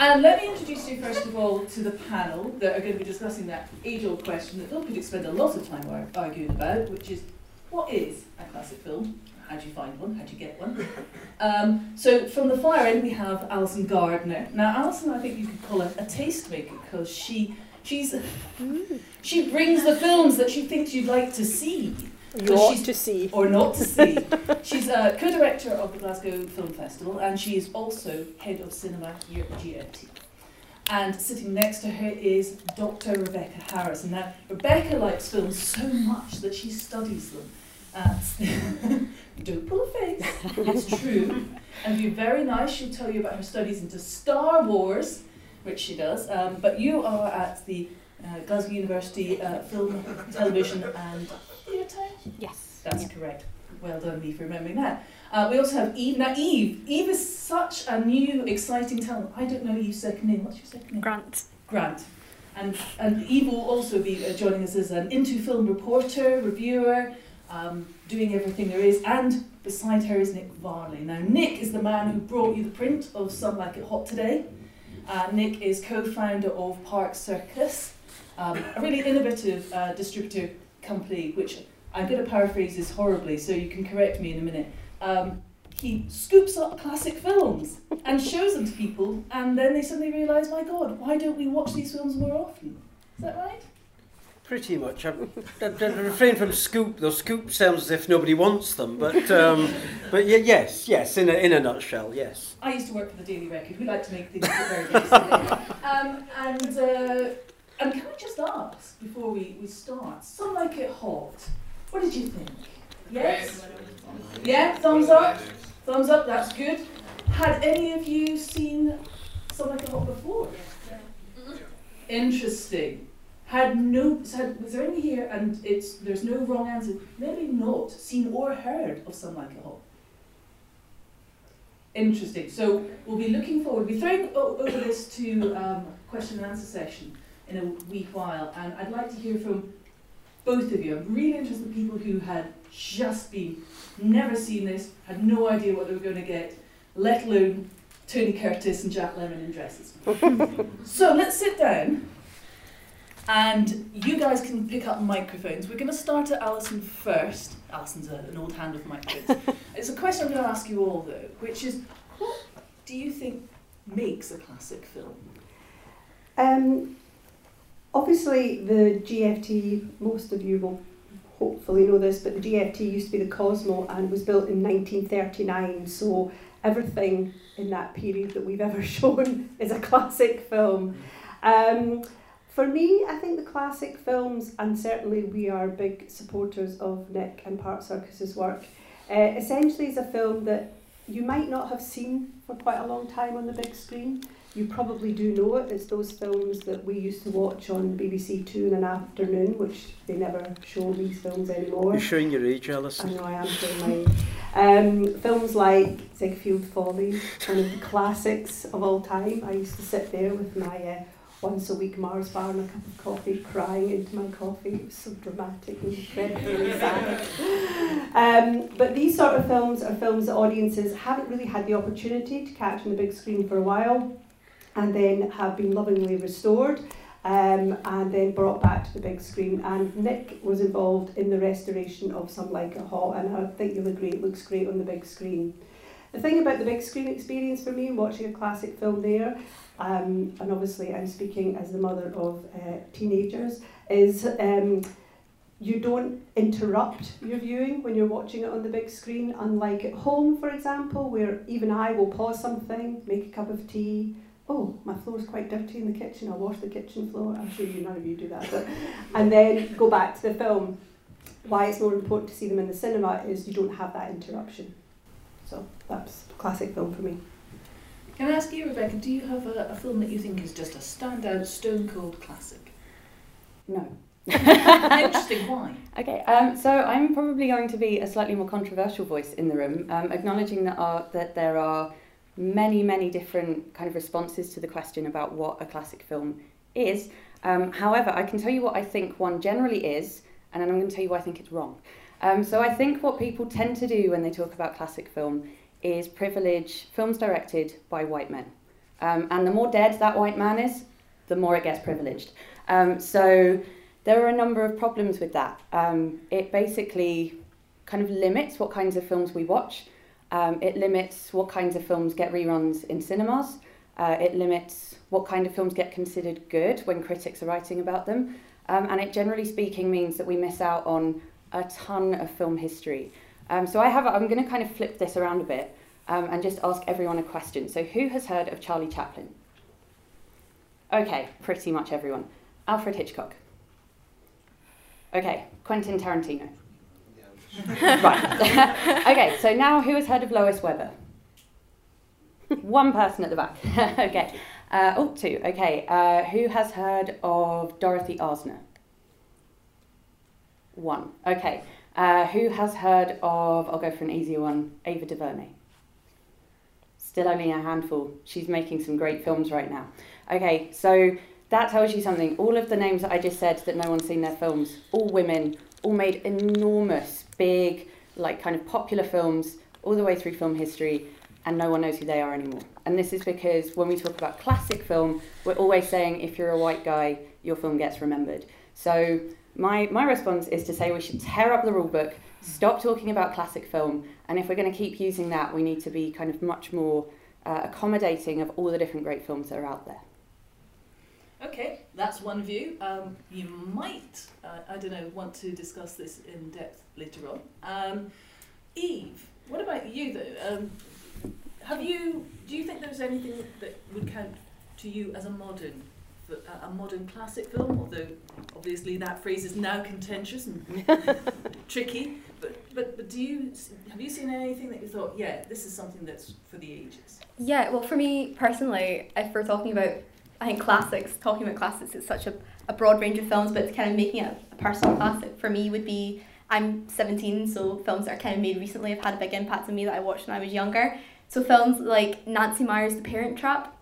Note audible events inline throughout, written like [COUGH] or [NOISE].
And let me introduce you first of all to the panel that are going to be discussing that age-old question that Phil could spend a lot of time arguing about, which is what is a classic film? How do you find one? How do you get one? Um, so from the far end we have Alison Gardner. Now Alison, I think you could call her a tastemaker because she she's she brings the films that she thinks you'd like to see You ought to see. or not to see. [LAUGHS] She's a co-director of the Glasgow Film Festival and she is also head of cinema here at GFT. And sitting next to her is Dr. Rebecca Harris. And now Rebecca likes films so much that she studies them. [LAUGHS] Don't pull a face. It's true. And be very nice. She'll tell you about her studies into Star Wars, which she does. Um, but you are at the uh, Glasgow University uh, Film, Television and Yes. that's Yep. correct. Well done, me, for remembering that. Uh, we also have Eve. Now, Eve. Eve is such a new, exciting talent. I don't know Eve's second name. What's your second name? Grant. Grant. And, and Eve will also be uh, joining us as an into film reporter, reviewer, um, doing everything there is. And beside her is Nick Varley. Now, Nick is the man who brought you the print of Some Like It Hot today. Uh, Nick is co founder of Park Circus, um, a really innovative uh, distributor company, which I'm going to paraphrase this horribly, so you can correct me in a minute. Um, he scoops up classic films and shows them to people, and then they suddenly realise, my God, why don't we watch these films more often? Is that right? Pretty much. I, I, I refrain from scoop. Those scoop sounds as if nobody wants them, but um, but yeah, yes, yes. In a in a nutshell, yes. I used to work for the Daily Record. We like to make things look very nice. um, and uh, and can I just ask before we, we start? Some like it hot. What did you think? Yes. Yeah. Thumbs up. Thumbs up. That's good. Had any of you seen Some Like It Hot before? Interesting. Had no. Had, was there any here? And it's there's no wrong answer. Maybe not seen or heard of Some Like It Hot. Interesting. So we'll be looking forward. We'll be throwing over this to um, question and answer session in a wee while, and I'd like to hear from both of you. I'm really interested in people who had just been, never seen this, had no idea what they were going to get, let alone Tony Curtis and Jack Lemmon in dresses. [LAUGHS] so let's sit down, and you guys can pick up microphones. We're going to start at Alison first. Alison's a, an old hand with microphones. [LAUGHS] It's a question I'm going to ask you all though, which is, what do you think makes a classic film? Um, obviously, the GFT, most of you will hopefully know this, but the GFT used to be the Cosmo and was built in 1939. So everything in that period that we've ever [LAUGHS] shown is a classic film. Um, for me, I think the classic films, and certainly we are big supporters of Nick and Park Circus's work, uh, essentially is a film that you might not have seen for quite a long time on the big screen. You probably do know it. It's those films that we used to watch on BBC Two in an afternoon, which they never show these films anymore. You're showing your age, Alison. I know I am showing my age. Um, films like Ziegfeld Follies, one of the classics of all time. I used to sit there with my uh, once a week Mars bar and a cup of coffee, crying into my coffee. It was so dramatic and incredibly sad. Um, but these sort of films are films that audiences haven't really had the opportunity to catch on the big screen for a while and then have been lovingly restored um, and then brought back to the big screen. And Nick was involved in the restoration of Some Like It Hot, and I think you'll agree it looks great on the big screen. The thing about the big screen experience for me, watching a classic film there, um, and obviously I'm speaking as the mother of uh, teenagers, is um, you don't interrupt your viewing when you're watching it on the big screen, unlike at home, for example, where even I will pause something, make a cup of tea. Oh, my floor's quite dirty in the kitchen. I'll wash the kitchen floor. I'm sure you none of you do that, but and then go back to the film. Why it's more important to see them in the cinema is you don't have that interruption. So that's a classic film for me. Can I ask you, Rebecca, do you have a, a film that you think is just a standout, stone cold classic? No. [LAUGHS] Interesting, why? Okay, um, so I'm probably going to be a slightly more controversial voice in the room, um, acknowledging that, are, that there are many, many different kind of responses to the question about what a classic film is. Um, however, I can tell you what I think one generally is, and then I'm going to tell you why I think it's wrong. Um, so I think what people tend to do when they talk about classic film is privilege films directed by white men. Um, and the more dead that white man is, the more it gets privileged. Um, so there are a number of problems with that. Um, it basically kind of limits what kinds of films we watch. Um, it limits what kinds of films get reruns in cinemas. Uh, it limits what kind of films get considered good when critics are writing about them. Um, and it generally speaking means that we miss out on a ton of film history. Um, so I have, I'm going to kind of flip this around a bit um, and just ask everyone a question. So who has heard of Charlie Chaplin? Okay, pretty much everyone. Alfred Hitchcock. Okay, Quentin Tarantino. [LAUGHS] right. [LAUGHS] okay, so now who has heard of Lois Weber? One person at the back. [LAUGHS] okay. Uh, oh, two. Okay. Uh, who has heard of Dorothy Arzner? One. Okay. Uh, who has heard of, I'll go for an easier one, Ava DuVernay? Still only a handful. She's making some great films right now. Okay, so that tells you something. All of the names that I just said that no one's seen their films, all women, all made enormous, big, like kind of popular films all the way through film history, and no one knows who they are anymore. And this is because when we talk about classic film, we're always saying if you're a white guy, your film gets remembered. So my, my response is to say we should tear up the rule book, stop talking about classic film, and if we're going to keep using that, we need to be kind of much more uh, accommodating of all the different great films that are out there. Okay, that's one view. Um, you might, uh, I don't know, want to discuss this in depth later on. Um, Eve, what about you though? Um, have you, do you think there's anything that would count to you as a modern, a modern classic film? Although obviously that phrase is now contentious and [LAUGHS] tricky. But, but but do you have you seen anything that you thought, yeah, this is something that's for the ages? Yeah, well, for me personally, if we're talking about I think classics, talking about classics it's such a, a broad range of films, but it's kind of making it a personal classic for me would be I'm 17, so films that are kind of made recently have had a big impact on me that I watched when I was younger. So films like Nancy Meyers' The Parent Trap.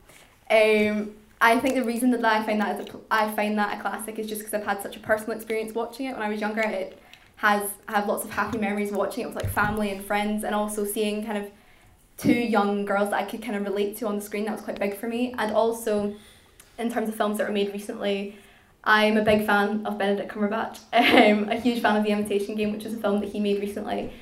Um, I think the reason that I find that a, I find that a classic is just because I've had such a personal experience watching it when I was younger. It has I have lots of happy memories watching it with like family and friends, and also seeing kind of two young girls that I could kind of relate to on the screen. That was quite big for me, and also in terms of films that were made recently, I'm a big fan of Benedict Cumberbatch. [LAUGHS] Um, a huge fan of The Imitation Game, which is a film that he made recently.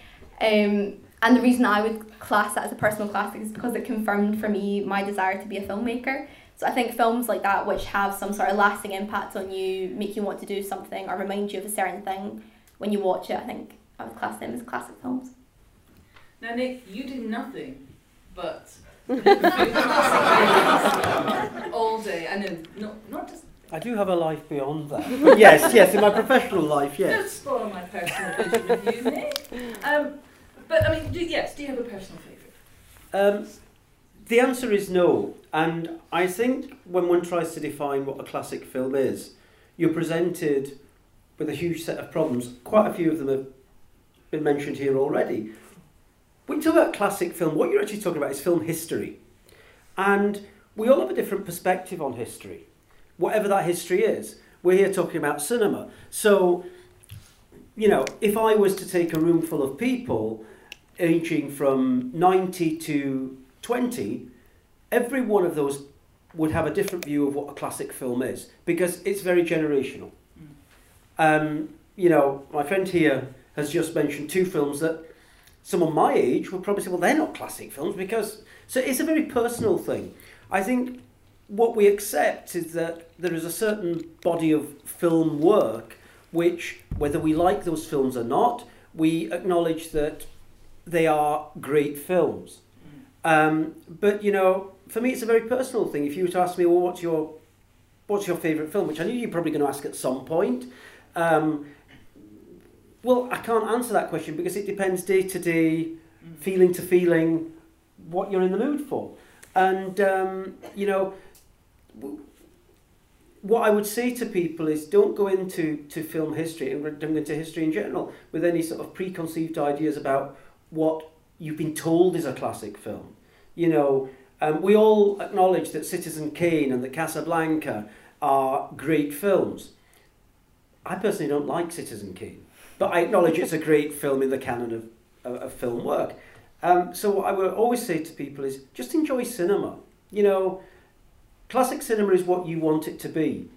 Um, and the reason I would class that as a personal classic is because it confirmed for me my desire to be a filmmaker. So I think films like that, which have some sort of lasting impact on you, make you want to do something or remind you of a certain thing when you watch it, I think I would class them as classic films. Now, Nick, you do nothing but [LAUGHS] all day. I know, not, not just. I do have a life beyond that. [LAUGHS] yes, yes, in my professional life, yes. Don't spoil my personal vision of you, Nick. Um, but I mean, do, yes, do you have a personal favourite? Um, the answer is no. And I think when one tries to define what a classic film is, you're presented with a huge set of problems. Quite a few of them have been mentioned here already. When you talk about classic film, what you're actually talking about is film history. And we all have a different perspective on history, whatever that history is. We're here talking about cinema. So, you know, if I was to take a room full of people aging from 90 to 20, every one of those would have a different view of what a classic film is because it's very generational. Mm. Um, you know, my friend here has just mentioned two films that someone my age would probably say, well, they're not classic films because. So it's a very personal thing. I think what we accept is that there is a certain body of film work which, whether we like those films or not, we acknowledge that they are great films. Mm. Um, but you know, for me, it's a very personal thing. If you were to ask me, well, what's your what's your favourite film, which I knew you're probably going to ask at some point. Um, well, I can't answer that question because it depends day to day, feeling to feeling, what you're in the mood for. And, um, you know, what I would say to people is don't go into to film history and don't go into history in general with any sort of preconceived ideas about what you've been told is a classic film. You know, um, we all acknowledge that Citizen Kane and the Casablanca are great films. I personally don't like Citizen Kane. But I acknowledge it's a great film in the canon of, of, of film work. Um, so what I would always say to people is just enjoy cinema. You know, classic cinema is what you want it to be.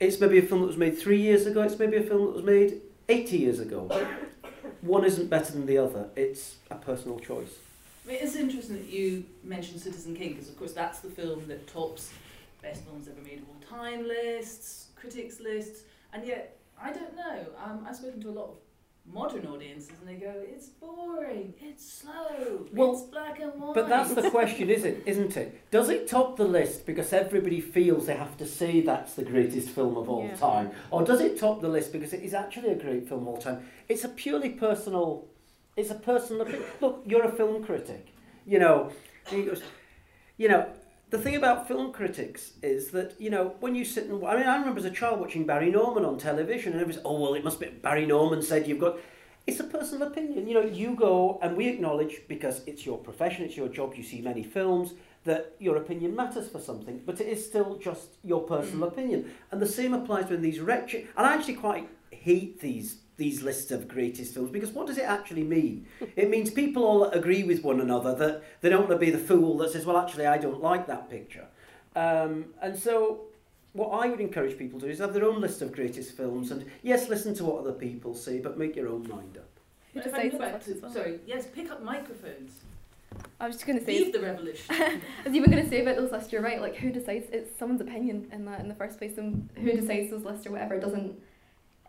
It's maybe a film that was made three years ago. It's maybe a film that was made 80 years ago. One isn't better than the other. It's a personal choice. I mean, it's interesting that you mentioned Citizen Kane because, of course, that's the film that tops best films ever made of all time lists, critics lists, and yet I don't know. Um, I've spoken to a lot of modern audiences, and they go, "It's boring. It's slow. Well, it's black and white." But that's the question, is it? Isn't it? Does it top the list because everybody feels they have to say that's the greatest film of all Yeah. time, or does it top the list because it is actually a great film of all time? It's a purely personal. It's a personal. Look, you're a film critic. You know, you know. The thing about film critics is that, you know, when you sit and... I mean, I remember as a child watching Barry Norman on television and everybody's, oh, well, it must be... Barry Norman said you've got... It's a personal opinion. You know, you go and we acknowledge, because it's your profession, it's your job, you see many films, that your opinion matters for something, but it is still just your personal mm. opinion. And the same applies when these wretched... And I actually quite hate these these lists of greatest films because what does it actually mean? [LAUGHS] It means people all agree with one another that they don't want to be the fool that says, well, actually, I don't like that picture. Um, and so what I would encourage people to do is have their own list of greatest films and yes, listen to what other people say, but make your own mind up. Who But if I go back to, well? sorry, yes, pick up microphones. I was just going to say, Leave the [LAUGHS] revolution. I was even going to say about those lists, you're right, like who decides, it's someone's opinion in that in the first place, and who decides those lists or whatever doesn't,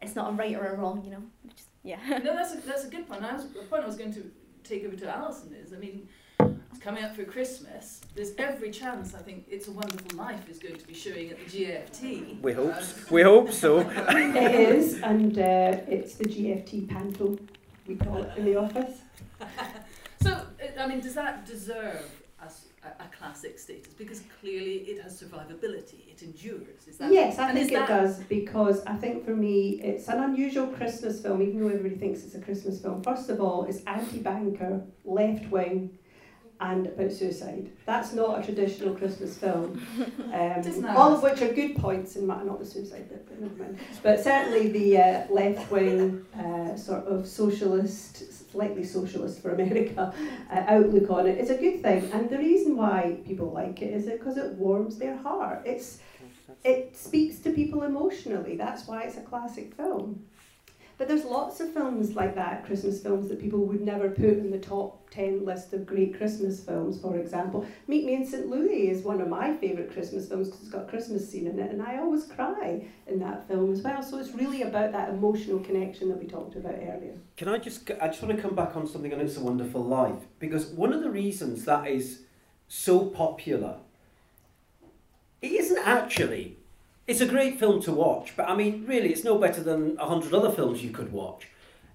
it's not a right or a wrong, you know, just, yeah. [LAUGHS] no, that's a, that's a good point. I was, the point I was going to take over to Alison is, I mean, it's coming up for Christmas. There's every chance I think It's a Wonderful Life is going to be showing at the GFT. We hope, Um, we hope so. [LAUGHS] It is, and uh, it's the GFT panto, we call it in the office. [LAUGHS] So, I mean, does that deserve a, s- a- a classic status? Because clearly it has survivability, it endures. Is that Yes, I think it that- does because I think for me it's an unusual Christmas film, even though everybody thinks it's a Christmas film. First of all, it's anti-banker, left wing, and about suicide. That's not a traditional Christmas film. [LAUGHS] Um, all of which are good points in my, not the suicide bit, but never mind. But certainly the uh, left wing uh, sort of socialist, slightly socialist for America [LAUGHS] uh, outlook on it. it is a good thing. And the reason why people like it is because it warms their heart. It's it speaks to people emotionally. That's why it's a classic film. But there's lots of films like that, Christmas films, that people would never put in the top 10 list of great Christmas films, for example. Meet Me in St. Louis is one of my favourite Christmas films because it's got a Christmas scene in it, and I always cry in that film as well. So it's really about that emotional connection that we talked about earlier. Can I just, I just want to come back on something on It's a Wonderful Life because one of the reasons that is so popular, it isn't actually. It's a great film to watch, but I mean, really, it's no better than a hundred other films you could watch.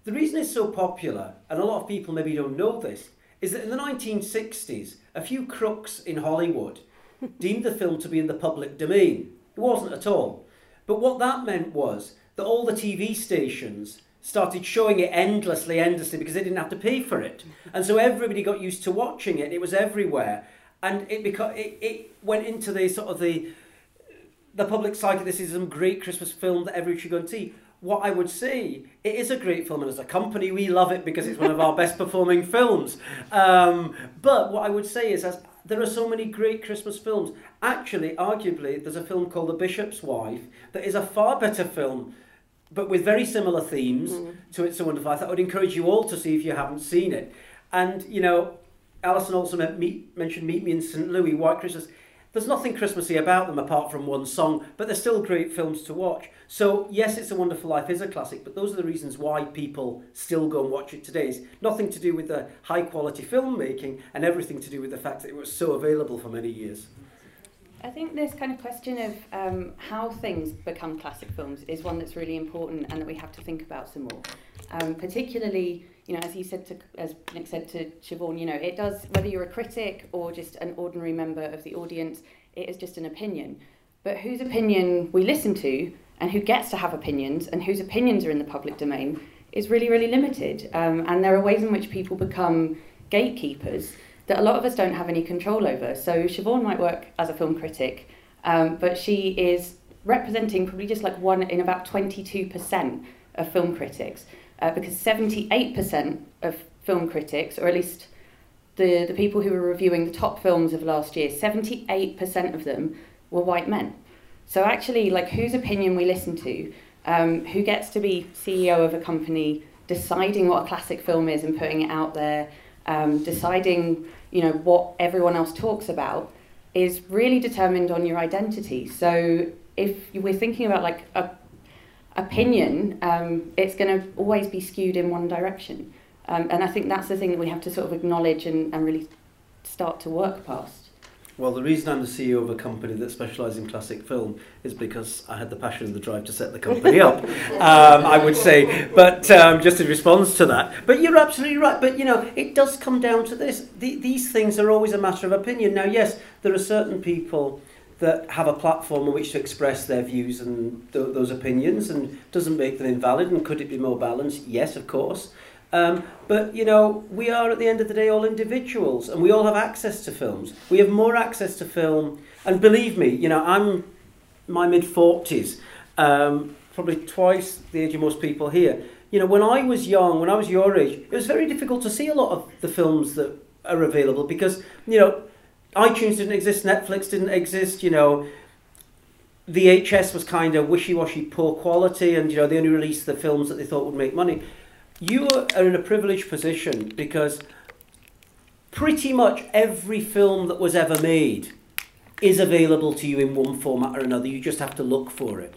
The reason it's so popular, and a lot of people maybe don't know this, is that in the 1960s, a few crooks in Hollywood [LAUGHS] deemed the film to be in the public domain. It wasn't at all. But what that meant was that all the TV stations started showing it endlessly, endlessly, because they didn't have to pay for it. [LAUGHS] And so everybody got used to watching it. It was everywhere. And it, beca- it, it went into the sort of the, the public psyche. This is some great Christmas film that everybody should go and see. What I would say, it is a great film, and as a company, we love it because it's one of our best performing films. Um, but what I would say is, as there are so many great Christmas films. Actually, arguably, there's a film called The Bishop's Wife that is a far better film, but with very similar themes to It's a Wonderful Life. I would encourage you all to see if you haven't seen it. And, you know, Alison also mentioned Meet Me in St. Louis, White Christmas. There's nothing Christmassy about them apart from one song, but they're still great films to watch. So, yes, It's a Wonderful Life is a classic, but those are the reasons why people still go and watch it today. It's nothing to do with the high quality filmmaking and everything to do with the fact that it was so available for many years. I think this kind of question of um, how things become classic films is one that's really important and that we have to think about some more. Um, particularly, you know, as you said to, as Nick said to Siobhan, you know, it does whether you're a critic or just an ordinary member of the audience, it is just an opinion. But whose opinion we listen to and who gets to have opinions and whose opinions are in the public domain is really, really limited. Um, and there are ways in which people become gatekeepers that a lot of us don't have any control over. So Siobhan might work as a film critic, um, but she is representing probably just like one in about 22% of film critics, uh, because 78% of film critics, or at least the, the people who were reviewing the top films of last year, 78% of them were white men. So actually, like whose opinion we listen to, um, who gets to be CEO of a company, deciding what a classic film is and putting it out there, um, deciding you know what everyone else talks about, is really determined on your identity. So if we're thinking about like a opinion, um, it's going to always be skewed in one direction. Um, and I think that's the thing that we have to sort of acknowledge and, and really start to work past. Well, the reason I'm the CEO of a company that specialises in classic film is because I had the passion and the drive to set the company up, [LAUGHS] um, I would say. But um, just in response to that. But you're absolutely right. But, you know, it does come down to this. The, these things are always a matter of opinion. Now, yes, there are certain people that have a platform on which to express their views and th- those opinions and doesn't make them invalid. And could it be more balanced? Yes, of course. Um, but you know, we are at the end of the day all individuals, and we all have access to films. We have more access to film, and believe me, you know, I'm my mid forties, um, probably twice the age of most people here. You know, when I was young, when I was your age, it was very difficult to see a lot of the films that are available because you know, iTunes didn't exist, Netflix didn't exist. You know, VHS was kind of wishy-washy, poor quality, and you know they only released the films that they thought would make money you are in a privileged position because pretty much every film that was ever made is available to you in one format or another. You just have to look for it.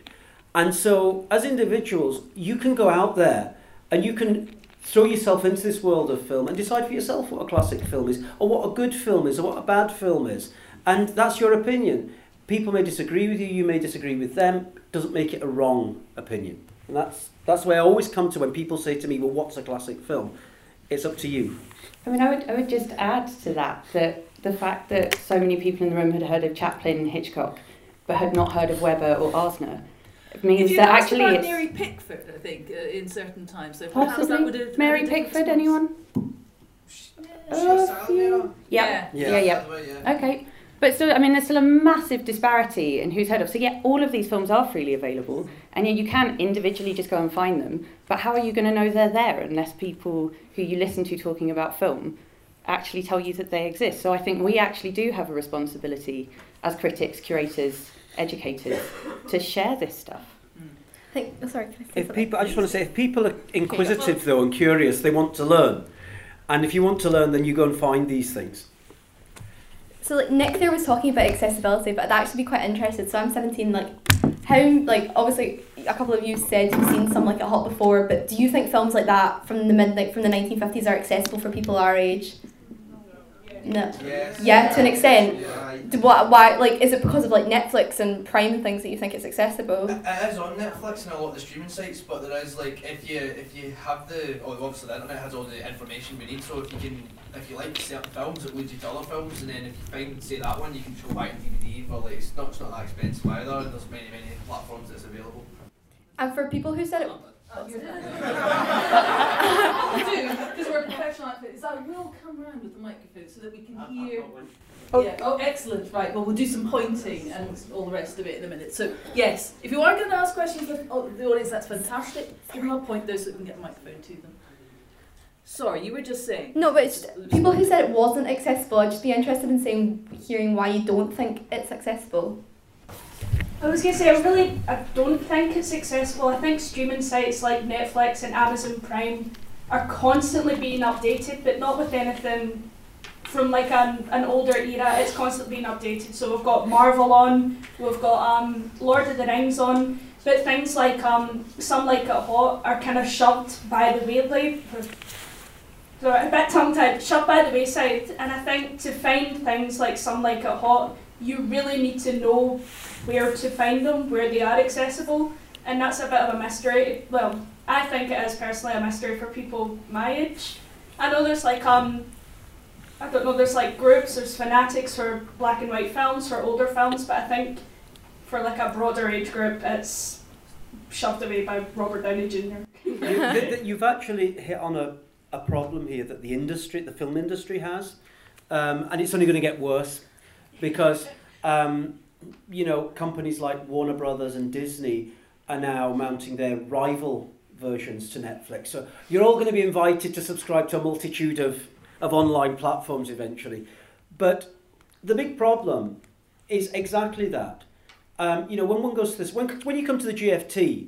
And so, as individuals, you can go out there and you can throw yourself into this world of film and decide for yourself what a classic film is, or what a good film is, or what a bad film is. And that's your opinion. People may disagree with you, you may disagree with them. Doesn't make it a wrong opinion. And that's that's where I always come to when people say to me, "Well, what's a classic film?" It's up to you. I mean, I would I would just add to that that the fact that so many people in the room had heard of Chaplin and Hitchcock, but had not heard of Weber or Arzner, means that actually it's Mary Pickford. I think uh, in certain times, so perhaps possibly. that would have Mary Pickford. Anyone? Uh, Yeah. Yeah. Yeah. yeah. Okay. But still, I mean, there's still a massive disparity in who's heard of. So yeah, all of these films are freely available, and yeah, you can individually just go and find them. But how are you going to know they're there unless people who you listen to talking about film actually tell you that they exist? So I think we actually do have a responsibility as critics, curators, educators to share this stuff. I think, oh, sorry, can I say If something? people, I just want to say, if people are inquisitive though and curious, they want to learn. And if you want to learn, then you go and find these things. So like Nick there was talking about accessibility, but I'd actually be quite interested. So I'm 17. Like, how like obviously a couple of you said you've seen some like it hot before, but do you think films like that from the mid like from the 1950s are accessible for people our age? No. Yes. Yeah, to an extent. Yeah. Do, what, why like is it because of like Netflix and Prime and things that you think it's accessible? It it is on Netflix and a lot of the streaming sites, but there is like if you if you have the oh obviously the internet has all the information we need. So if you can if you like certain films, it leads you to other films, and then if you find say that one, you can go back on DVD But like it's not it's not that expensive either, and there's many many platforms that's available. And for people who said it, Oh, you're I do, because we're a professional outfit. So I will come around with the microphone so that we can hear. Oh. Yeah. Oh, excellent. Right. Well, we'll do some pointing and all the rest of it in a minute. So, yes, if you are going to ask questions of oh, the audience, that's fantastic. Give them a point those so we can get the microphone to them. Sorry, you were just saying. no, but it's people who said it wasn't accessible. I'd just be interested in saying hearing why you don't think it's accessible. I was gonna say I really I don't think it's accessible. I think streaming sites like Netflix and Amazon Prime are constantly being updated, but not with anything from like an, an older era. It's constantly being updated. So we've got Marvel on, we've got um, Lord of the Rings on, but things like um, some like it hot are kind of shoved by the wayside. So a bit tongue tied, shoved by the wayside. And I think to find things like some like it hot, you really need to know where to find them, where they are accessible, and that's a bit of a mystery. Well, I think it is personally a mystery for people my age. I know there's like um, I don't know, there's like groups, there's fanatics for black and white films, for older films, but I think for like a broader age group, it's shoved away by Robert Downey Jr. [LAUGHS] you, th- th- you've actually hit on a, a problem here that the industry, the film industry has, um, and it's only going to get worse because um, you know companies like Warner Brothers and Disney are now mounting their rival versions to Netflix. So you're all going to be invited to subscribe to a multitude of, of online platforms eventually. But the big problem is exactly that. Um, you know, when one goes to this, when, when you come to the GFT,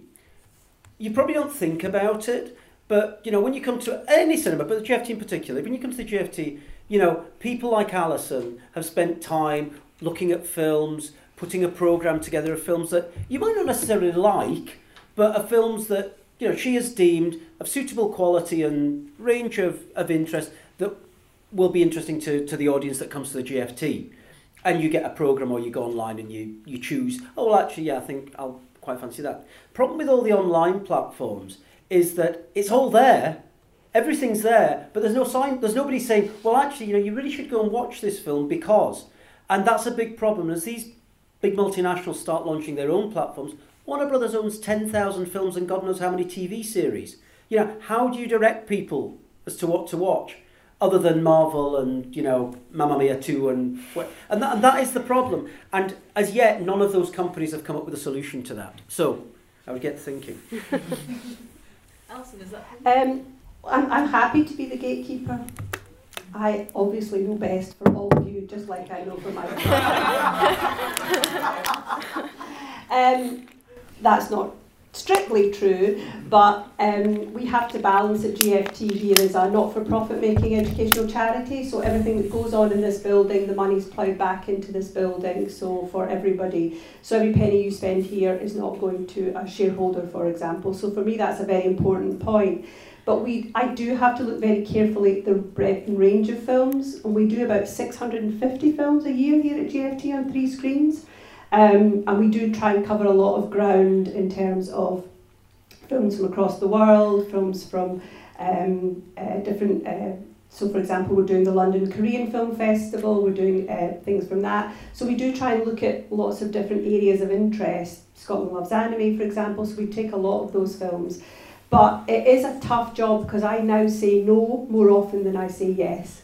you probably don't think about it, but you know, when you come to any cinema, but the GFT in particular, when you come to the GFT, you know, people like Alison have spent time looking at films, putting a program together of films that you might not necessarily like, but are films that you know she has deemed of suitable quality and range of, of interest that will be interesting to, to the audience that comes to the GFT. And you get a program or you go online and you, you choose, oh well actually yeah, I think I'll quite fancy that. Problem with all the online platforms is that it's all there, everything's there, but there's no sign, there's nobody saying, well actually, you know, you really should go and watch this film because, and that's a big problem as these big multinationals start launching their own platforms. Warner Brothers owns 10,000 films and God knows how many TV series. You know, how do you direct people as to what to watch? Other than Marvel and you know Mamma Mia 2 and and that, and that is the problem. And as yet, none of those companies have come up with a solution to that. So I would get thinking. [LAUGHS] Alison, is that? Um, I'm, I'm happy to be the gatekeeper. I obviously know best for all of you, just like I know for myself. [LAUGHS] um, that's not strictly true, but um, we have to balance that GFT here is a not-for-profit making educational charity, so everything that goes on in this building, the money's ploughed back into this building, so for everybody. So every penny you spend here is not going to a shareholder, for example. So for me, that's a very important point. But we, I do have to look very carefully at the breadth and range of films, and we do about 650 films a year here at GFT on three screens. Um, and we do try and cover a lot of ground in terms of films from across the world, films from um, uh, different. Uh, so, for example, we're doing the London Korean Film Festival, we're doing uh, things from that. So, we do try and look at lots of different areas of interest. Scotland Loves Anime, for example, so we take a lot of those films. But it is a tough job because I now say no more often than I say yes.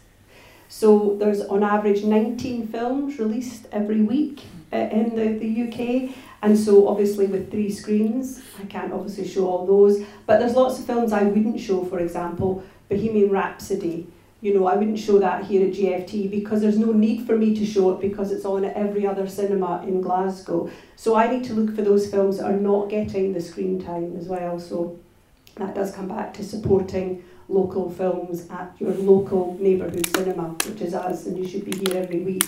So, there's on average 19 films released every week uh, in the, the UK. And so obviously with three screens, I can't obviously show all those. But there's lots of films I wouldn't show, for example, Bohemian Rhapsody. You know, I wouldn't show that here at GFT because there's no need for me to show it because it's on at every other cinema in Glasgow. So I need to look for those films that are not getting the screen time as well. So that does come back to supporting local films at your local neighbourhood cinema, which is us, and you should be here every week.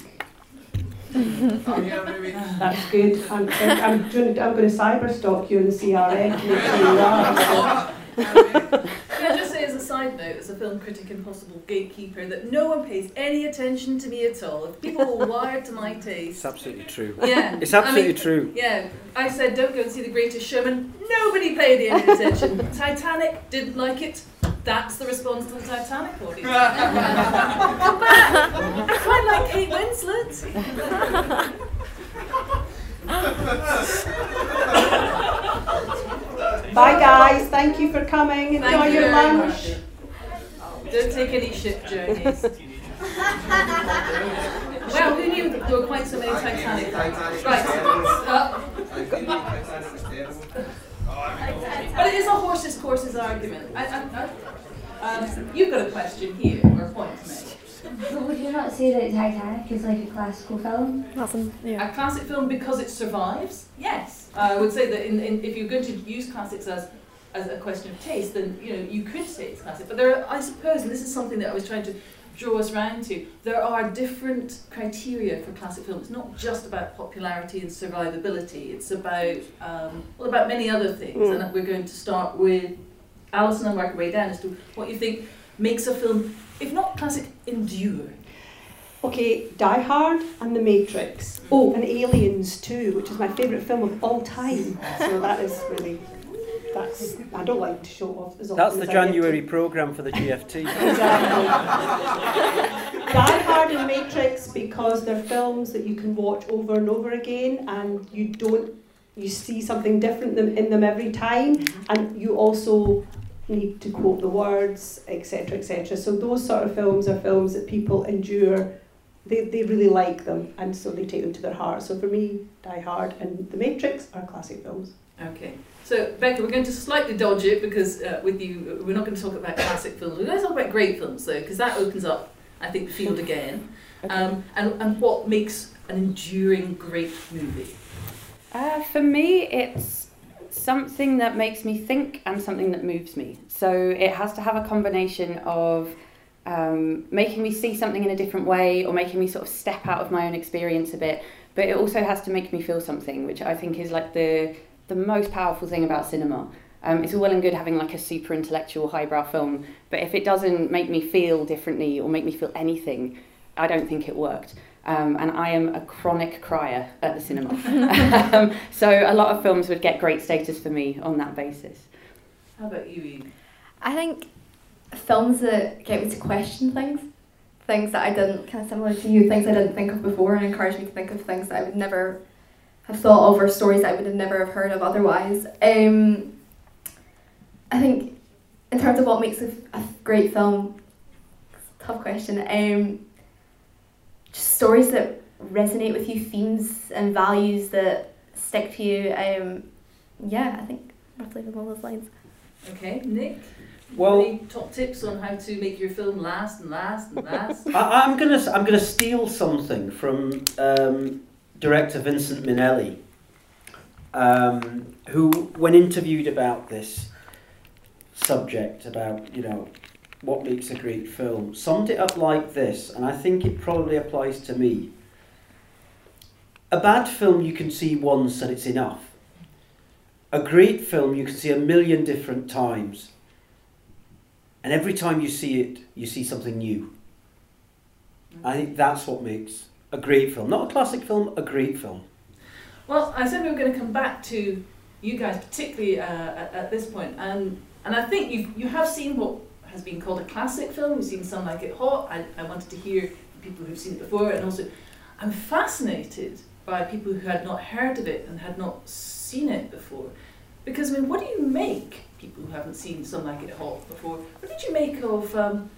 That's good. I'm, I'm, I'm going to cyber stalk you in the CRN to make sure you are. [LAUGHS] Can I just say, as a side note, as a film critic and possible gatekeeper, that no one pays any attention to me at all. If people are wired to my [LAUGHS] taste. It's absolutely true. Yeah. It's absolutely I mean, true. Yeah. I said, don't go and see The Greatest Showman. Nobody paid any attention. [LAUGHS] Titanic didn't like it. That's the response to the Titanic audience. [LAUGHS] Come back! I quite like Kate Winslet. Bye, guys. Thank you for coming. Enjoy you your lunch. Much. Don't take any ship journeys. [LAUGHS] well, who knew there were quite so many Titanic fans? Right. Uh, but it is a horses courses argument. I, I, I, um, you've got a question here or a point to make. But would you not say that Titanic is like a classical film? Awesome. Yeah. A classic film because it survives? Yes. Uh, I would say that in, in, if you're going to use classics as as a question of taste, then you know you could say it's classic. But there, are, I suppose, and this is something that I was trying to draw us round to. There are different criteria for classic film. It's not just about popularity and survivability. It's about um, well, about many other things. Mm. And we're going to start with Alison and work our way down as to what you think makes a film, if not classic, endure. Okay, Die Hard and The Matrix. Oh, and Aliens too, which is my favourite film of all time. So that is really, that's, I don't like to show off as often That's the as I get to. January programme for the GFT. [LAUGHS] Exactly. Die Hard and Matrix because they're films that you can watch over and over again and you don't you see something different in them every time and you also need to quote the words etc etc so those sort of films are films that people endure they, they really like them and so they take them to their heart so for me Die Hard and The Matrix are classic films Okay. So, Becca, we're going to slightly dodge it because uh, with you, we're not going to talk about classic films. We're going to talk about great films, though, because that opens up, I think, the field again. Um, and, and what makes an enduring great movie? Uh, for me, it's something that makes me think and something that moves me. So it has to have a combination of um, making me see something in a different way or making me sort of step out of my own experience a bit. But it also has to make me feel something, which I think is like the the most powerful thing about cinema. Um, it's all well and good having like a super intellectual highbrow film, but if it doesn't make me feel differently or make me feel anything, I don't think it worked. Um, and I am a chronic crier at the cinema. [LAUGHS] um, so a lot of films would get great status for me on that basis. How about you, Ian? I think films that get me to question things, things that I didn't, kind of similar to you, things I didn't think of before, and encourage me to think of things that I would never have thought of or stories I would have never have heard of otherwise. Um, I think in terms of what makes a, a great film, tough question. Um, just stories that resonate with you, themes and values that stick to you. Um, yeah, I think roughly along those lines. Okay, Nick? Well- Any top tips on how to make your film last and last and last? [LAUGHS] I, I'm gonna s- I'm gonna steal something from um, director Vincent Minnelli, um, who, when interviewed about this subject, about you know what makes a great film, summed it up like this, and I think it probably applies to me. A bad film you can see once and it's enough. A great film you can see a million different times. And every time you see it, you see something new. I think that's what makes a great film. Not a classic film, a great film. Well, I said we were going to come back to you guys, particularly uh, at, at this point, and and I think you you have seen what has been called a classic film. You've seen Some Like It Hot. I, I wanted to hear people who've seen it before, and also I'm fascinated by people who had not heard of it and had not seen it before, because I mean, what do you make people who haven't seen Some Like It Hot before? What did you make of? Um,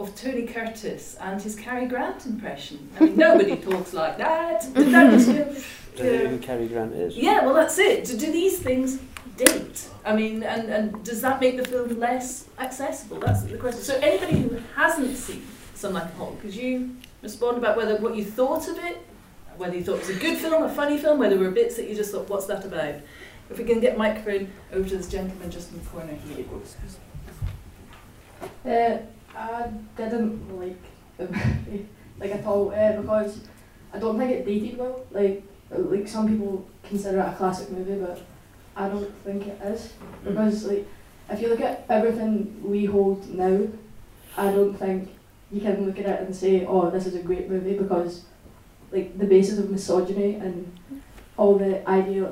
of Tony Curtis and his Cary Grant impression. I mean, nobody [LAUGHS] talks like that. That just, Don't know who Cary Grant is. yeah, well, that's it. Do, do these things date? I mean, and, and does that make the film less accessible? That's the question. So, anybody who hasn't seen Some Like It Hot, could you respond about whether what you thought of it, whether you thought it was a good film, a funny film, whether there were bits that you just thought, what's that about? If we can get microphone over to this gentleman just in the corner here. Uh, I didn't like the movie like at all uh, because I don't think it dated well. Like like some people consider it a classic movie, but I don't think it is because like if you look at everything we hold now, I don't think you can look at it and say, oh, this is a great movie because like the basis of misogyny and all the idea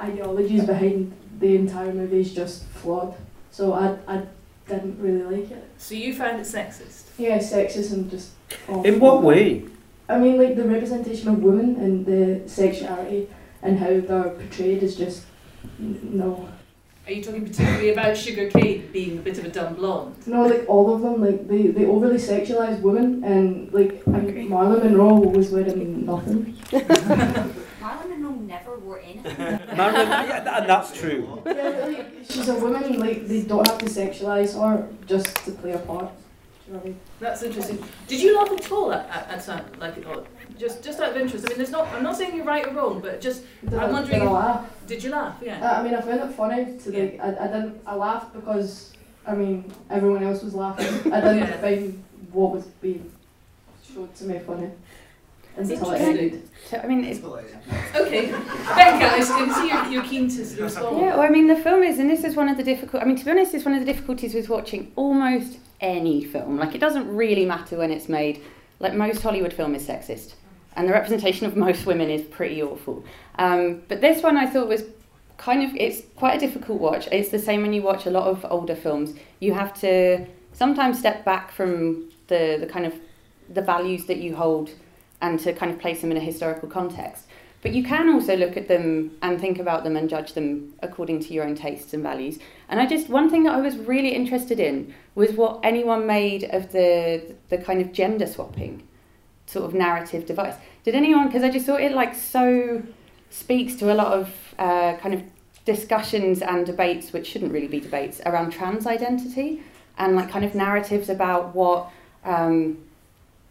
ideologies behind the entire movie is just flawed. So I I didn't really like it. So, you found it sexist? Yeah, sexist and just. awful. In what way? I mean, like the representation of women and the sexuality and how they're portrayed is just n- no. Are you talking particularly about Sugar Cane being a bit of a dumb blonde? No, like all of them, like they, they overly sexualize women and like I Agree. mean, Marlon Monroe was wearing nothing. [LAUGHS] Marlon Monroe never wore anything. Marilyn, yeah, tha- and that's true. yeah, like, she's a woman. Like they don't have to sexualize her just to play a part. Do you know what I mean? That's interesting. Did you laugh at all at, at, at Some Like It Hot? Just, just out of interest. I mean, there's not. I'm not saying you're right or wrong, but just Did I'm I- wondering Did I laugh? did you laugh? Yeah. Uh, I mean, I found it funny to like. I, I didn't. I laughed because I mean everyone else was laughing. I didn't Yeah. find what was being showed to me funny until it Interesting. ended. So, I mean, it's Okay, Becca, I can see you're, you're keen to respond. Yeah, well, I mean, the film is, and this is one of the difficult. I mean, to be honest, it's one of the difficulties with watching almost any film. Like, it doesn't really matter when it's made. Like, most Hollywood film is sexist, and the representation of most women is pretty awful. Um, but this one, I thought was kind of. It's quite a difficult watch. It's the same when you watch a lot of older films. You have to sometimes step back from the the kind of the values that you hold, and to kind of place them in a historical context. But you can also look at them and think about them and judge them according to your own tastes and values. And I just one thing that I was really interested in was what anyone made of the the kind of gender swapping sort of narrative device. Did anyone? Because I just thought it like so speaks to a lot of uh, kind of discussions and debates, which shouldn't really be debates, around trans identity and like kind of narratives about what. Um,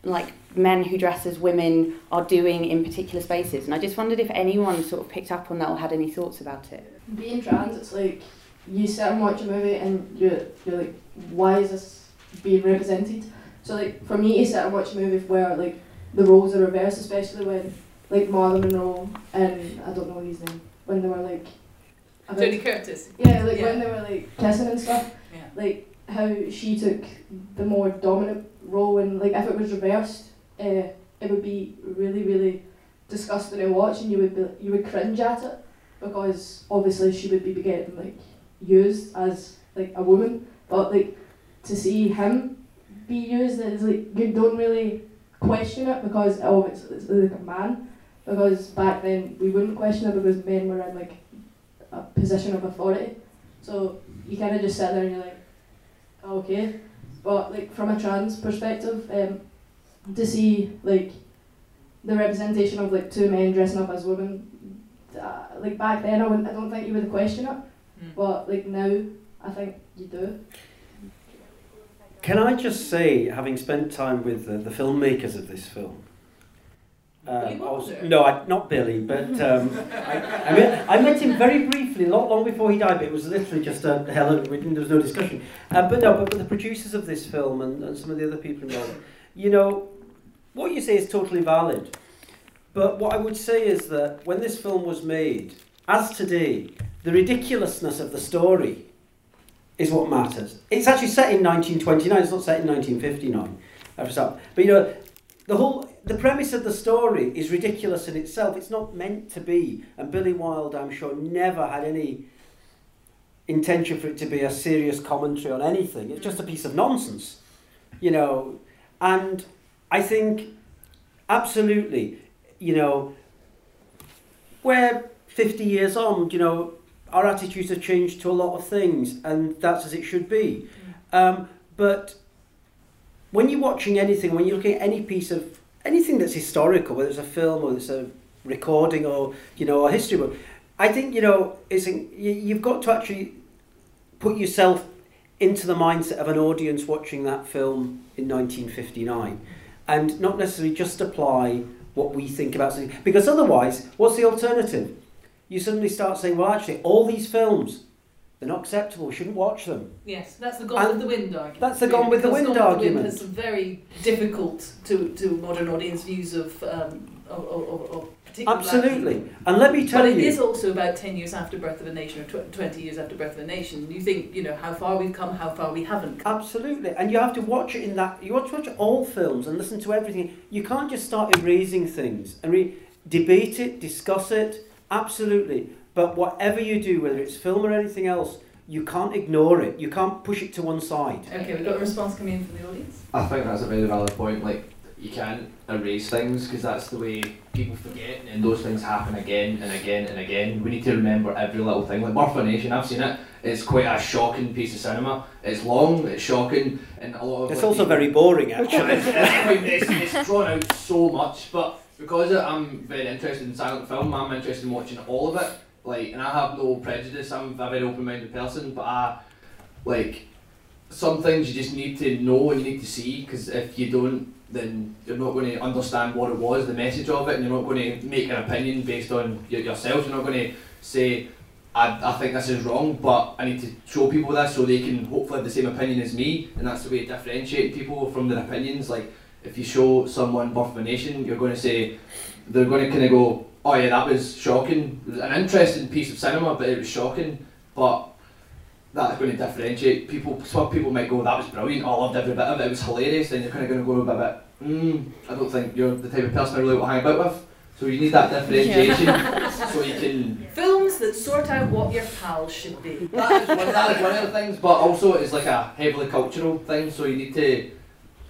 like men who dress as women are doing in particular spaces. And I just wondered if anyone sort of picked up on that or had any thoughts about it. Being trans, it's like you sit and watch a movie and you're, you're like, why is this being represented? So like for me to sit and watch a movie where like the roles are reversed, especially when like Marlon Monroe and I don't know his name, when they were like about- Tony Curtis. Yeah, like Yeah. when they were like kissing and stuff. Yeah. Like how she took the more dominant role and like if it was reversed, uh, it would be really, really disgusting to watch and you would be, you would cringe at it because obviously she would be getting like used as like a woman. But like to see him be used is like you don't really question it because oh it's, it's like a man. Because back then we wouldn't question it because men were in like a position of authority. So you kind of just sit there and you're like, "Oh, okay. But like from a trans perspective, um, to see like the representation of like two men dressing up as women, uh, like back then I wouldn't, I don't think you would question it. Mm. But like now, I think you do. Can I just say, having spent time with the, the filmmakers of this film, um, I was, no, I, not Billy, but um, [LAUGHS] I, I, met, I met him very briefly, not long before he died, but it was literally just a hello, there was no discussion. Um, but no, but, but the producers of this film and, and some of the other people involved, you know, what you say is totally valid. But what I would say is that when this film was made, as today, the ridiculousness of the story is what matters. It's actually set in 1929, it's not set in 1959. uh, for some. But you know, the whole the premise of the story is ridiculous in itself. It's not meant to be. And Billy Wilder, I'm sure, never had any intention for it to be a serious commentary on anything. It's just a piece of nonsense, you know. And I think absolutely, you know, we're 50 years on, you know, our attitudes have changed to a lot of things, and that's as it should be. Um, but when you're watching anything, when you're looking at any piece of anything that's historical, whether it's a film or it's a recording or you know a history book, I think you know it's you, you've got to actually put yourself into the mindset of an audience watching that film in 1959, and not necessarily just apply what we think about something. Because otherwise, what's the alternative? You suddenly start saying, well, actually, all these films. They're not acceptable. We shouldn't watch them. Yes, that's the gone And with the wind argument. that's the gone with the wind Gone argument. With the wind has some very difficult to, to modern audience views of um, of, of, of, of particular Absolutely. And let me tell you. But it you, is also about 10 years after Birth of a Nation or tw- 20 years after Birth of a Nation. You think, you know, how far we've come, how far we haven't come. Absolutely, and you have to watch it in that. You want to watch all films and listen to everything. You can't just start erasing things and re- debate it, discuss it. Absolutely, but whatever you do, whether it's film or anything else, you can't ignore it. You can't push it to one side. Okay, we've got a response coming in from the audience. I think that's a very valid point. Like, you can't erase things because that's the way people forget, and those things happen again and again and again. We need to remember every little thing. Like Birth of a Nation, I've seen it. It's quite a shocking piece of cinema. It's long, it's shocking, and a lot of. It's like, also people- very boring, [LAUGHS] it's, actually. it's, quite, [LAUGHS] it's, it's drawn out so much, but because I'm very interested in silent film, I'm interested in watching all of it. Like, and I have no prejudice. I'm a very open-minded person, but I like some things you just need to know and you need to see because if you don't, then you're not going to understand what it was, the message of it, and you're not going to make an opinion based on yourself. You're not going to say, I, I think this is wrong, but I need to show people this so they can hopefully have the same opinion as me, and that's the way to differentiate people from their opinions. Like, if you show someone Birth of a Nation, you're going to say, they're going to kind of go, oh yeah, that was shocking. It was an interesting piece of cinema, but it was shocking. But that's going to differentiate people. Some people might go, that was brilliant, oh, I loved every bit of it, it was hilarious. Then you're kind of going to go a bit, mm, I don't think you're the type of person I really want to hang about with. So you need that differentiation [LAUGHS] so you can. Films that sort out what your pals should be. That is, one, that is one of the things, but also it's like a heavily cultural thing. So you need to,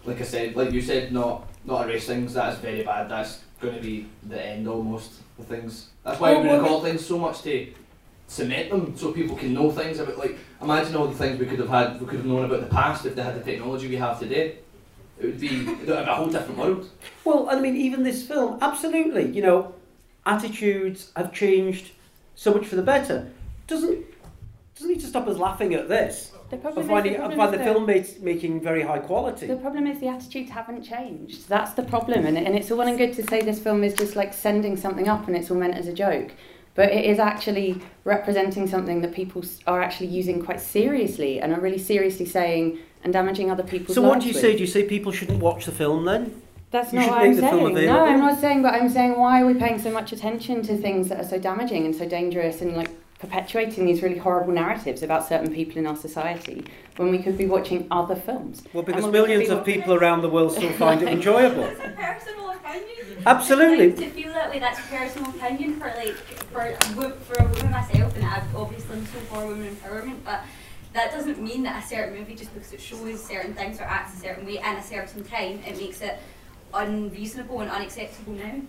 like I said, like you said, not not erase things. That's very bad. That's going to be the end almost of things. That's why Oh, we record things so much to cement them so people can know things about like imagine all the things we could have had we could have known about the past if they had the technology we have today. It would be it would have a whole different world. Well, I mean, even this film, absolutely. You know, attitudes have changed so much for the better. Doesn't doesn't need to stop us laughing at this. The I problem find, is, the I find is the film making very high quality. The problem is the attitudes haven't changed. That's the problem, and, and it's all well and good to say this film is just like sending something up and it's all meant as a joke, but it is actually representing something that people are actually using quite seriously and are really seriously saying and damaging other people's So what do you with. say? Do you say people shouldn't watch the film then? That's You not what I'm saying. No. I'm not saying, but I'm saying why are we paying so much attention to things that are so damaging and so dangerous and like perpetuating these really horrible narratives about certain people in our society when we could be watching other films? Well, because when we millions be of people around the world still find it [LAUGHS] enjoyable. It's a personal opinion. Absolutely. Like, to feel that way, that's personal opinion for like for a for a woman myself, and I've obviously I'm so for women empowerment, but that doesn't mean that a certain movie just because it shows certain things or acts a certain way in a certain time, it makes it unreasonable and unacceptable now.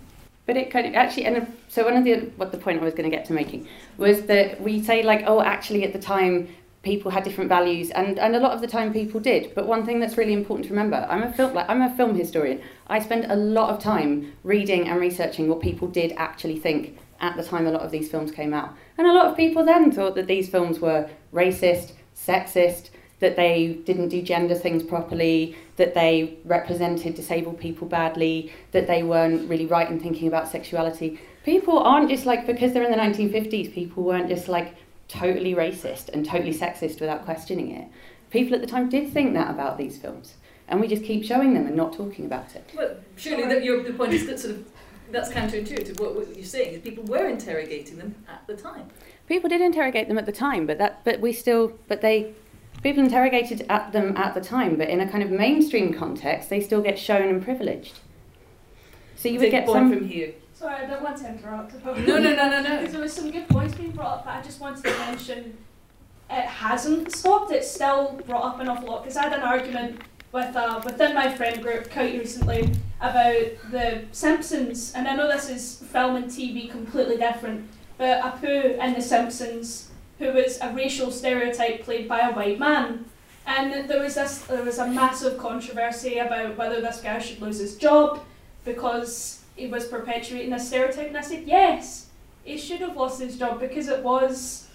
But it kind of actually, and so one of the what the point I was going to get to making was that we say like, oh, actually at the time people had different values, and and a lot of the time people did. But one thing that's really important to remember, I'm a film like I'm a film historian. I spend a lot of time reading and researching what people did actually think at the time a lot of these films came out, and a lot of people then thought that these films were racist, sexist, that they didn't do gender things properly, that they represented disabled people badly, that they weren't really right in thinking about sexuality. People aren't just like, because they're in the 1950s, people weren't just like totally racist and totally sexist without questioning it. People at the time did think that about these films, and we just keep showing them and not talking about it. Well, surely that your the point is that sort of that's counterintuitive. What, what you're saying is people were interrogating them at the time. People did interrogate them at the time, but that but we still but they people interrogated at them at the time, but in a kind of mainstream context, they still get shown and privileged. So you would Take a get point some from here. Sorry, I don't want to interrupt. No, no, no, no, no. [LAUGHS] Because there was some good points being brought up, but I just wanted to mention it hasn't stopped. It's still brought up an awful lot. Because I had an argument with uh, within my friend group quite recently about the Simpsons, and I know this is film and TV completely different, but Apu in the Simpsons, who was a racial stereotype played by a white man. And there was this, there was a massive controversy about whether this guy should lose his job because he was perpetuating a stereotype. And I said, yes, he should have lost his job because it was,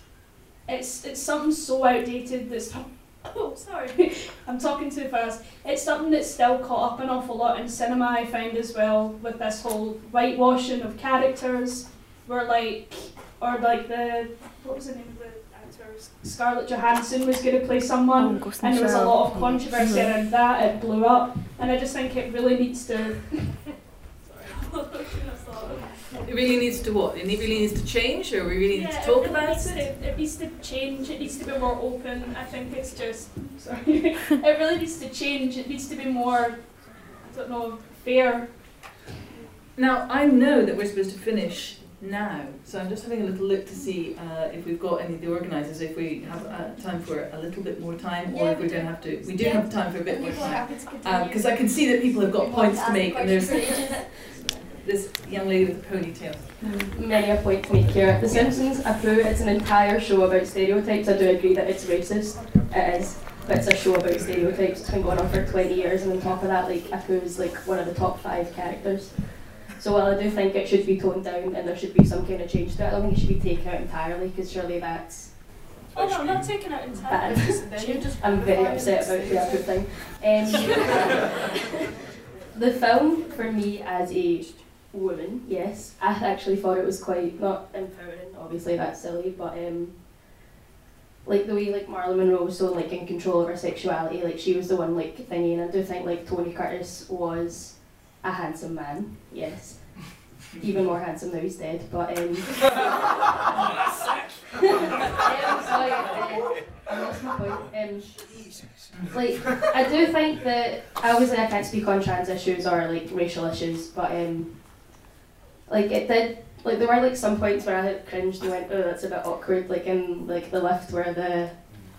it's it's something so outdated that's. [LAUGHS] Oh, sorry, [LAUGHS] I'm talking too fast. It's something that's still caught up an awful lot in cinema. I find as well with this whole whitewashing of characters, where like, or like the what was the name of the actor? Scarlett Johansson was going to play someone, Oh, and there was a lot of controversy Mhm. around that. It blew up, and I just think it really needs to. [LAUGHS] It really needs to what? It really needs to change, or we really need to talk it really about it. To, it needs to change. It needs to be more open. I think it's just [LAUGHS] sorry. it really needs to change. It needs to be more. I don't know, fair. Now I know that we're supposed to finish now, so I'm just having a little look to see uh, if we've got any of the organisers, if we have uh, time for a little bit more time, or Yeah, if we we're do. going to have to. We do Yeah. have time for a bit more time happy to continue. because I can see that people have got We points to to make, and there's [LAUGHS] this young lady with a ponytail. Many a point to make here. The Simpsons, Apu, it's an entire show about stereotypes. I do agree that it's racist. It is. But it's a show about stereotypes. It's been going on for 20 years, and on top of that, like Apu is like one of the top five characters. So while I do think it should be toned down and there should be some kind of change to it, I don't think it should be taken out entirely because surely that's Oh no, I'm not taking out entirely. [LAUGHS] I'm very upset about the Apu thing. Um, [LAUGHS] the film, for me as a woman, yes, I actually thought it was quite not empowering. Obviously, that's silly, but um, like the way like Marilyn Monroe was so like in control of her sexuality, like she was the one like thingy, and I do think like Tony Curtis was a handsome man, yes. Even more handsome now he's dead, but um. [LAUGHS] um, sorry, uh, I lost my point. Um, like I do think that obviously I can't speak on trans issues or like racial issues, but um, like it did like there were like some points where I had cringed and went, oh that's a bit awkward, like in like the lift where the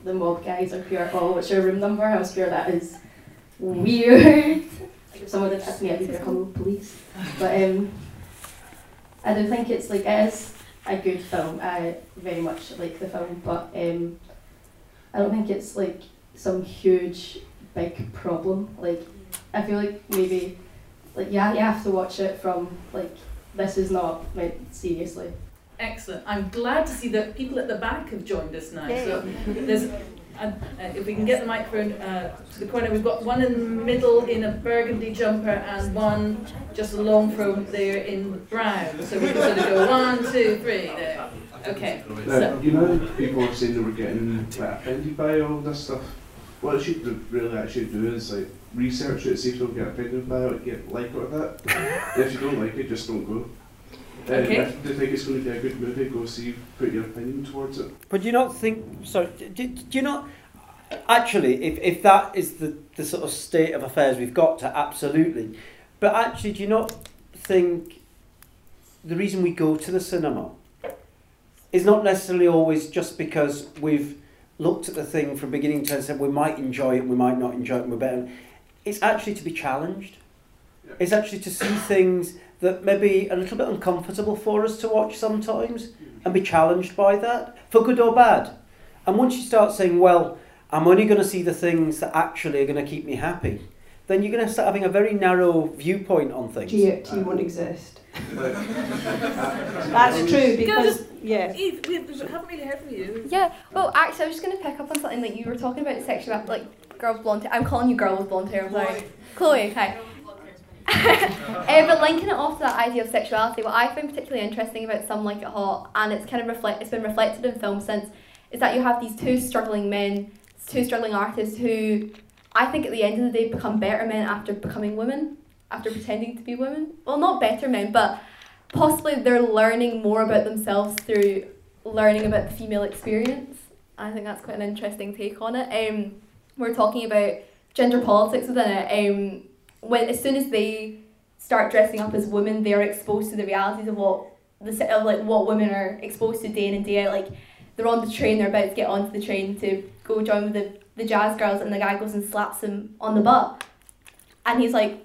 the mob guys are pure, oh what's your room number? I was pure that is weird. Like, if someone did ask me, I'd be pure hello police. [LAUGHS] But um, I don't think it's like it is a good film. I very much like the film, but um, I don't think it's like some huge big problem. Like I feel like maybe like yeah, you have to watch it from like this is not meant seriously. Excellent. I'm glad to see that people at the back have joined us now. So there's, uh, uh, if we can get the microphone uh, to the corner, we've got one in the middle in a burgundy jumper and one just along from there in brown. So we can sort of go one, two, three there. Okay. Now, So, you know, people are saying they were getting like offended by all this stuff. What they should really actually do is like research it, see if you'll get offended by it, get like it or that. If you don't like it, just don't go. Okay. You think it's going to be a good movie, go see, put your opinion towards it. But do you not think? Sorry, do, do you not? Actually, if, if that is the, the sort of state of affairs we've got to, absolutely. But actually, do you not think the reason we go to the cinema is not necessarily always just because we've looked at the thing from beginning to end and said we might enjoy it, we might not enjoy it, we're better. It's actually to be challenged. It's actually to see things that may be a little bit uncomfortable for us to watch sometimes and be challenged by that, for good or bad. And once you start saying, well, I'm only going to see the things that actually are going to keep me happy, then you're going to start having a very narrow viewpoint on things. GFT won't exist. [LAUGHS] That's true because yeah. Eve, we we haven't really heard from you. Yeah, well, actually, I was just going to pick up on something that you were talking about sexual, like girls with blonde hair. I'm calling you girl with blonde hair, I'm sorry. Chloe, okay. Uh, [LAUGHS] but linking it off to that idea of sexuality, what I find particularly interesting about Some Like It Hot, and it's kind of reflect, it's been reflected in film since, is that you have these two struggling men, two struggling artists who, I think at the end of the day, become better men after becoming women, after pretending to be women. Well, not better men, but possibly they're learning more about themselves through learning about the female experience. I think that's quite an interesting take on it. Um, we're talking about gender politics within it. Um, when as soon as they start dressing up as women, they're exposed to the realities of what the of like what women are exposed to day in and day out. Like they're on the train, they're about to get onto the train to go join with the, the jazz girls, and the guy goes and slaps him on the butt, and he's like,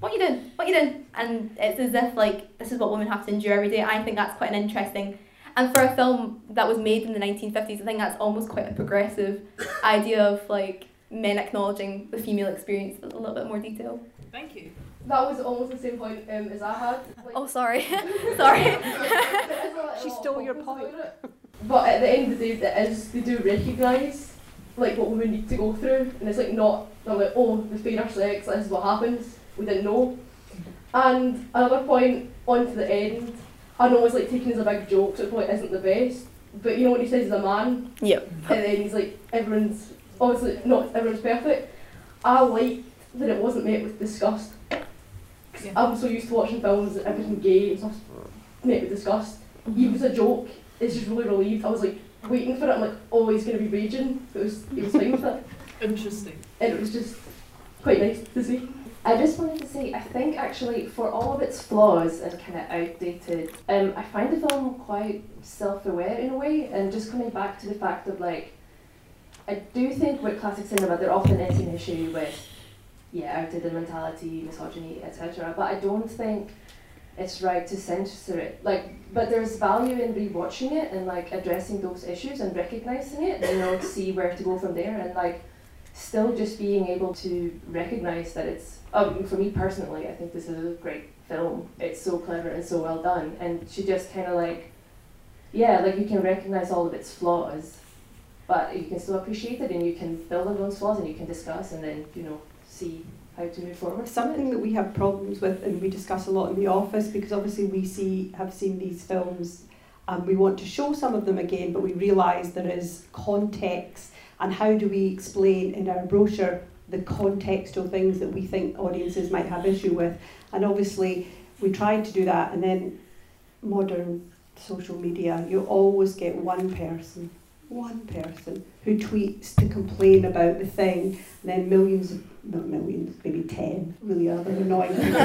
"What you doing? What you doing?" And it's as if like this is what women have to endure every day. I think that's quite an interesting. And for a film that was made in the 1950s, I think that's almost quite a progressive idea of like men acknowledging the female experience with a little bit more detail. Thank you. That was almost the same point um, as I had. Like, Oh, sorry, [LAUGHS] sorry. there is a lot- She a lot of stole your point. But at the end of the day, it is, they do recognise like what women need to go through, and it's like not they're like oh the fairer sex, this is what happens. We didn't know. And another point on to the end, I know it's like taken as a big joke, so it probably isn't the best. But you know what he says he's a man, Yep. and then he's like everyone's obviously not everyone's perfect. I like that it wasn't met with disgust. 'Cause Yeah. I'm so used to watching films that everything gay and stuff met with disgust. Even if it's a joke, it's just really relieved. I was like waiting for it. I'm like, oh, he's gonna be raging. But it was he was fine with it, [LAUGHS] Interesting. and it was just quite nice to see. I just wanted to say, I think actually, for all of its flaws and kind of outdated, um, I find the film quite self-aware in a way, and just coming back to the fact of like, I do think with classic cinema, there often is an issue with, yeah, outdated mentality, misogyny, etc. But I don't think it's right to censor it. Like, but there's value in rewatching it and like addressing those issues and recognizing it, and you know, see where to go from there, and like still just being able to recognize that it's um, for me personally I think this is a great film it's so clever and so well done and she just kind of like yeah like you can recognize all of its flaws but you can still appreciate it and you can build on those flaws and you can discuss and then you know see how to move forward Something that we have problems with and we discuss a lot in the office because obviously we see have seen these films and we want to show some of them again but we realise there is context and how do we explain in our brochure the contextual things that we think audiences might have issue with. And obviously we tried to do that and then modern social media you always get one person one person who tweets to complain about the thing and then millions of not millions, maybe 10, really other annoying [LAUGHS] people.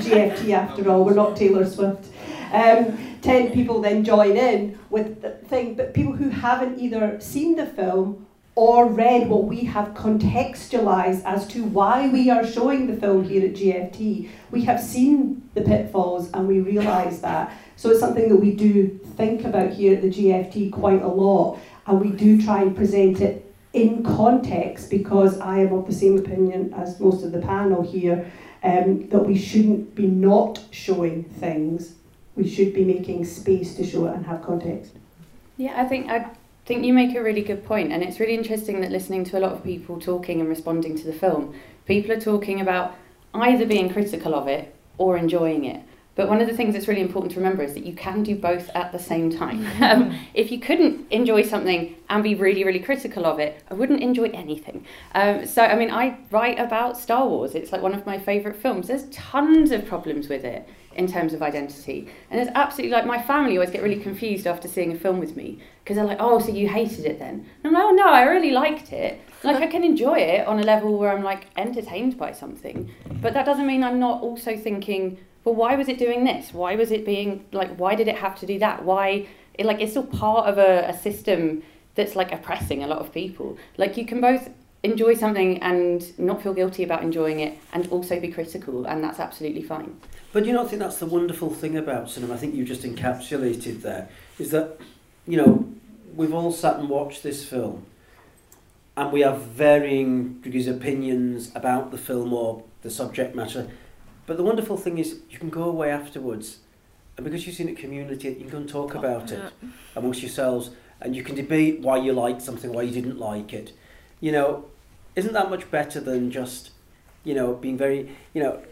GFT after all, we're not Taylor Swift. Um, 10 people then join in with the thing, but people who haven't either seen the film or read what we have contextualised as to why we are showing the film here at GFT. We have seen the pitfalls and we realise that. So it's something that we do think about here at the GFT quite a lot and we do try and present it in context because I am of the same opinion as most of the panel here um, that we shouldn't be not showing things we should be making space to show it and have context. Yeah, I think I think you make a really good point, and it's really interesting that listening to a lot of people talking and responding to the film, people are talking about either being critical of it or enjoying it. But one of the things that's really important to remember is that you can do both at the same time. [LAUGHS] um, if you couldn't enjoy something and be really, really critical of it, I wouldn't enjoy anything. Um, so, I mean, I write about Star Wars. It's like one of my favourite films. There's tons of problems with it in terms of identity. And it's absolutely like my family always get really confused after seeing a film with me because they're like, oh, so you hated it then? And I'm like, oh, no, I really liked it. [LAUGHS] Like, I can enjoy it on a level where I'm like entertained by something. But that doesn't mean I'm not also thinking, well, why was it doing this? Why was it being like, why did it have to do that? Why, it, like, it's still part of a, a system that's like oppressing a lot of people. Like, you can both enjoy something and not feel guilty about enjoying it and also be critical, and that's absolutely fine. But you know i think that's the wonderful thing about cinema? I think you just encapsulated there is that, you know, we've all sat and watched this film and we have varying degrees of opinions about the film or the subject matter. But the wonderful thing is you can go away afterwards and because you've seen it community, you can go and talk about it amongst yourselves and you can debate why you liked something, why you didn't like it. You know, isn't that much better than just, you know, being very, you know,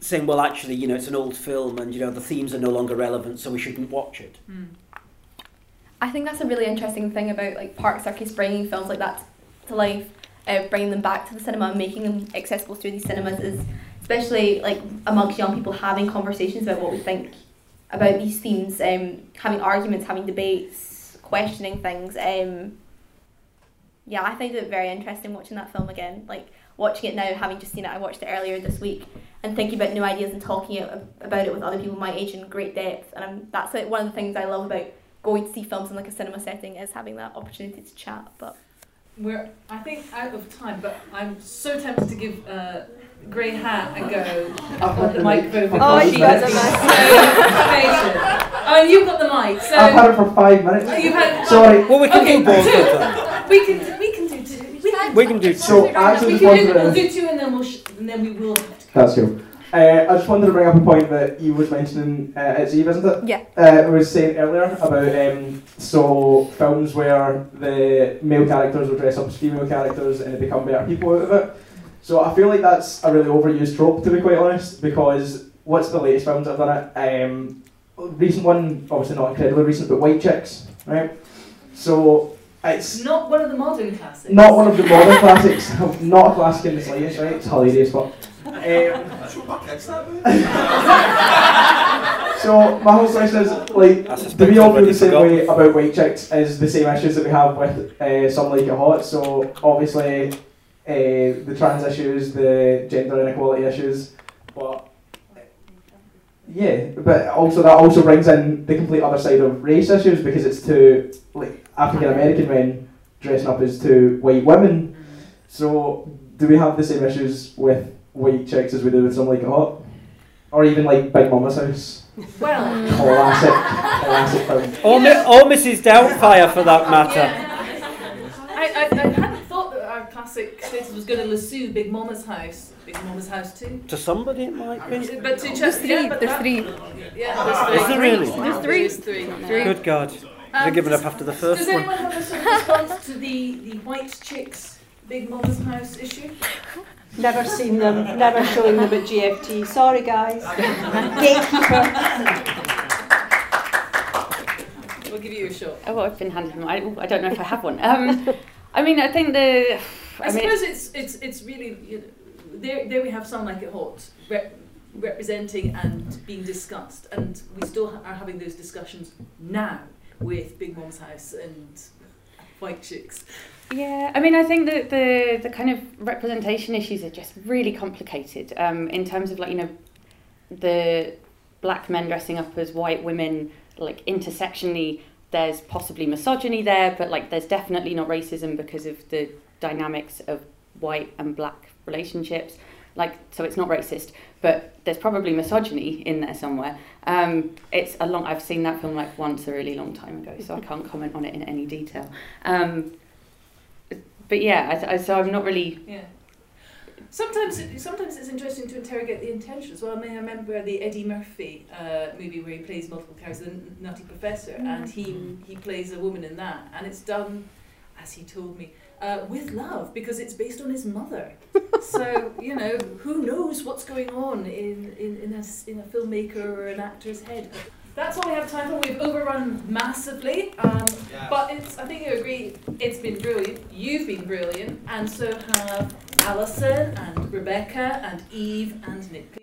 saying, well, actually, you know, it's an old film and, you know, the themes are no longer relevant, so we shouldn't watch it. Mm. I think that's a really interesting thing about like Park Circus bringing films like that to life, uh, bringing them back to the cinema and making them accessible through these cinemas is especially like amongst young people having conversations about what we think about these themes, um, having arguments, having debates, questioning things. Um, yeah, I find it very interesting watching that film again. Like watching it now, having just seen it, I watched it earlier this week, and thinking about new ideas and talking about it with other people my age in great depth. And I'm, that's like one of the things I love about going to see films in like a cinema setting is having that opportunity to chat. But we're I think out of time, but I'm so tempted to give uh, Grey Hat a go on the microphone. Oh, because you got she's the mic. so. Oh, and you've got the mic. So I've had it for five minutes. Oh, you've had Sorry. Well, we can okay, do both two. We can we can do two. We can, We can do So I actually we just can wanted do, we'll to. do two and then we'll sh- and then we will have to. That's cool. Uh, I just wanted to bring up a point that you was mentioning. Uh, it's Eve, isn't it? Yeah. Uh, I was saying earlier about um, so films where the male characters will dress up as female characters and they become better people out of it. So I feel like that's a really overused trope, to be quite honest, because what's the latest films that have done it? Um, recent one, obviously not incredibly recent, but White Chicks, right? So it's It's not one of the modern classics. not one of the modern classics, [LAUGHS] not a classic in the slightest, right? It's hilarious, but. Um, [LAUGHS] so my whole question is like, I do we all I've feel the same forgotten. way about white chicks as the same issues that we have with uh, some like it hot? So obviously, uh, the trans issues, the gender inequality issues, but yeah, but also that also brings in the complete other side of race issues because it's two like African American men dressing up as two white women. So do we have the same issues with white chicks as we do with some like it hot, or even like Big Mama's House? Well, Classic, [LAUGHS] classic film. Or, Mi- or Mrs. Doubtfire for that matter. I, I, I hadn't thought that our classic status was going to lasso Big Mama's house. Big Mama's house too. To somebody it might be. But to There's just three, yeah, but there's three. Yeah, there's three. Is there really? There's three. There's three. three. Good God. They're giving up after the first Does one. anyone have a sort of response to the, the white chicks Big Mama's house issue? Never seen them, never showing them at GFT. Sorry, guys. Gatekeeper. We'll give you a shot. Oh, well, I've been handed them. I, I don't know if I have one. Um, I mean, I think the. I, I mean, suppose it's it's it's really you know, there there we have Some Like It Hot rep, representing and being discussed, and we still ha- are having those discussions now with Big Mom's House and White Chicks. Yeah, I mean, I think that the the kind of representation issues are just really complicated um, in terms of like you know the black men dressing up as white women, like intersectionally. There's possibly misogyny there, but like there's definitely not racism because of the dynamics of white and black relationships. Like, so it's not racist, but there's probably misogyny in there somewhere. Um, it's a long. I've seen that film like once a really long time ago, so I [LAUGHS] can't comment on it in any detail. Um, but yeah, I, I, so I'm not really Yeah. Sometimes, sometimes it's interesting to interrogate the intention as well. I mean, I remember the Eddie Murphy uh, movie where he plays multiple characters, the Nutty Professor, and he Mm. he plays a woman in that, and it's done, as he told me, uh, with love because it's based on his mother. [LAUGHS] so you know, who knows what's going on in in in a, s- in a filmmaker or an actor's head. That's all we have time for. We've overrun massively, um, Yeah. but it's. I think you agree. It's been brilliant. You've been brilliant, and so have Alison and Rebecca and Eve and Nick.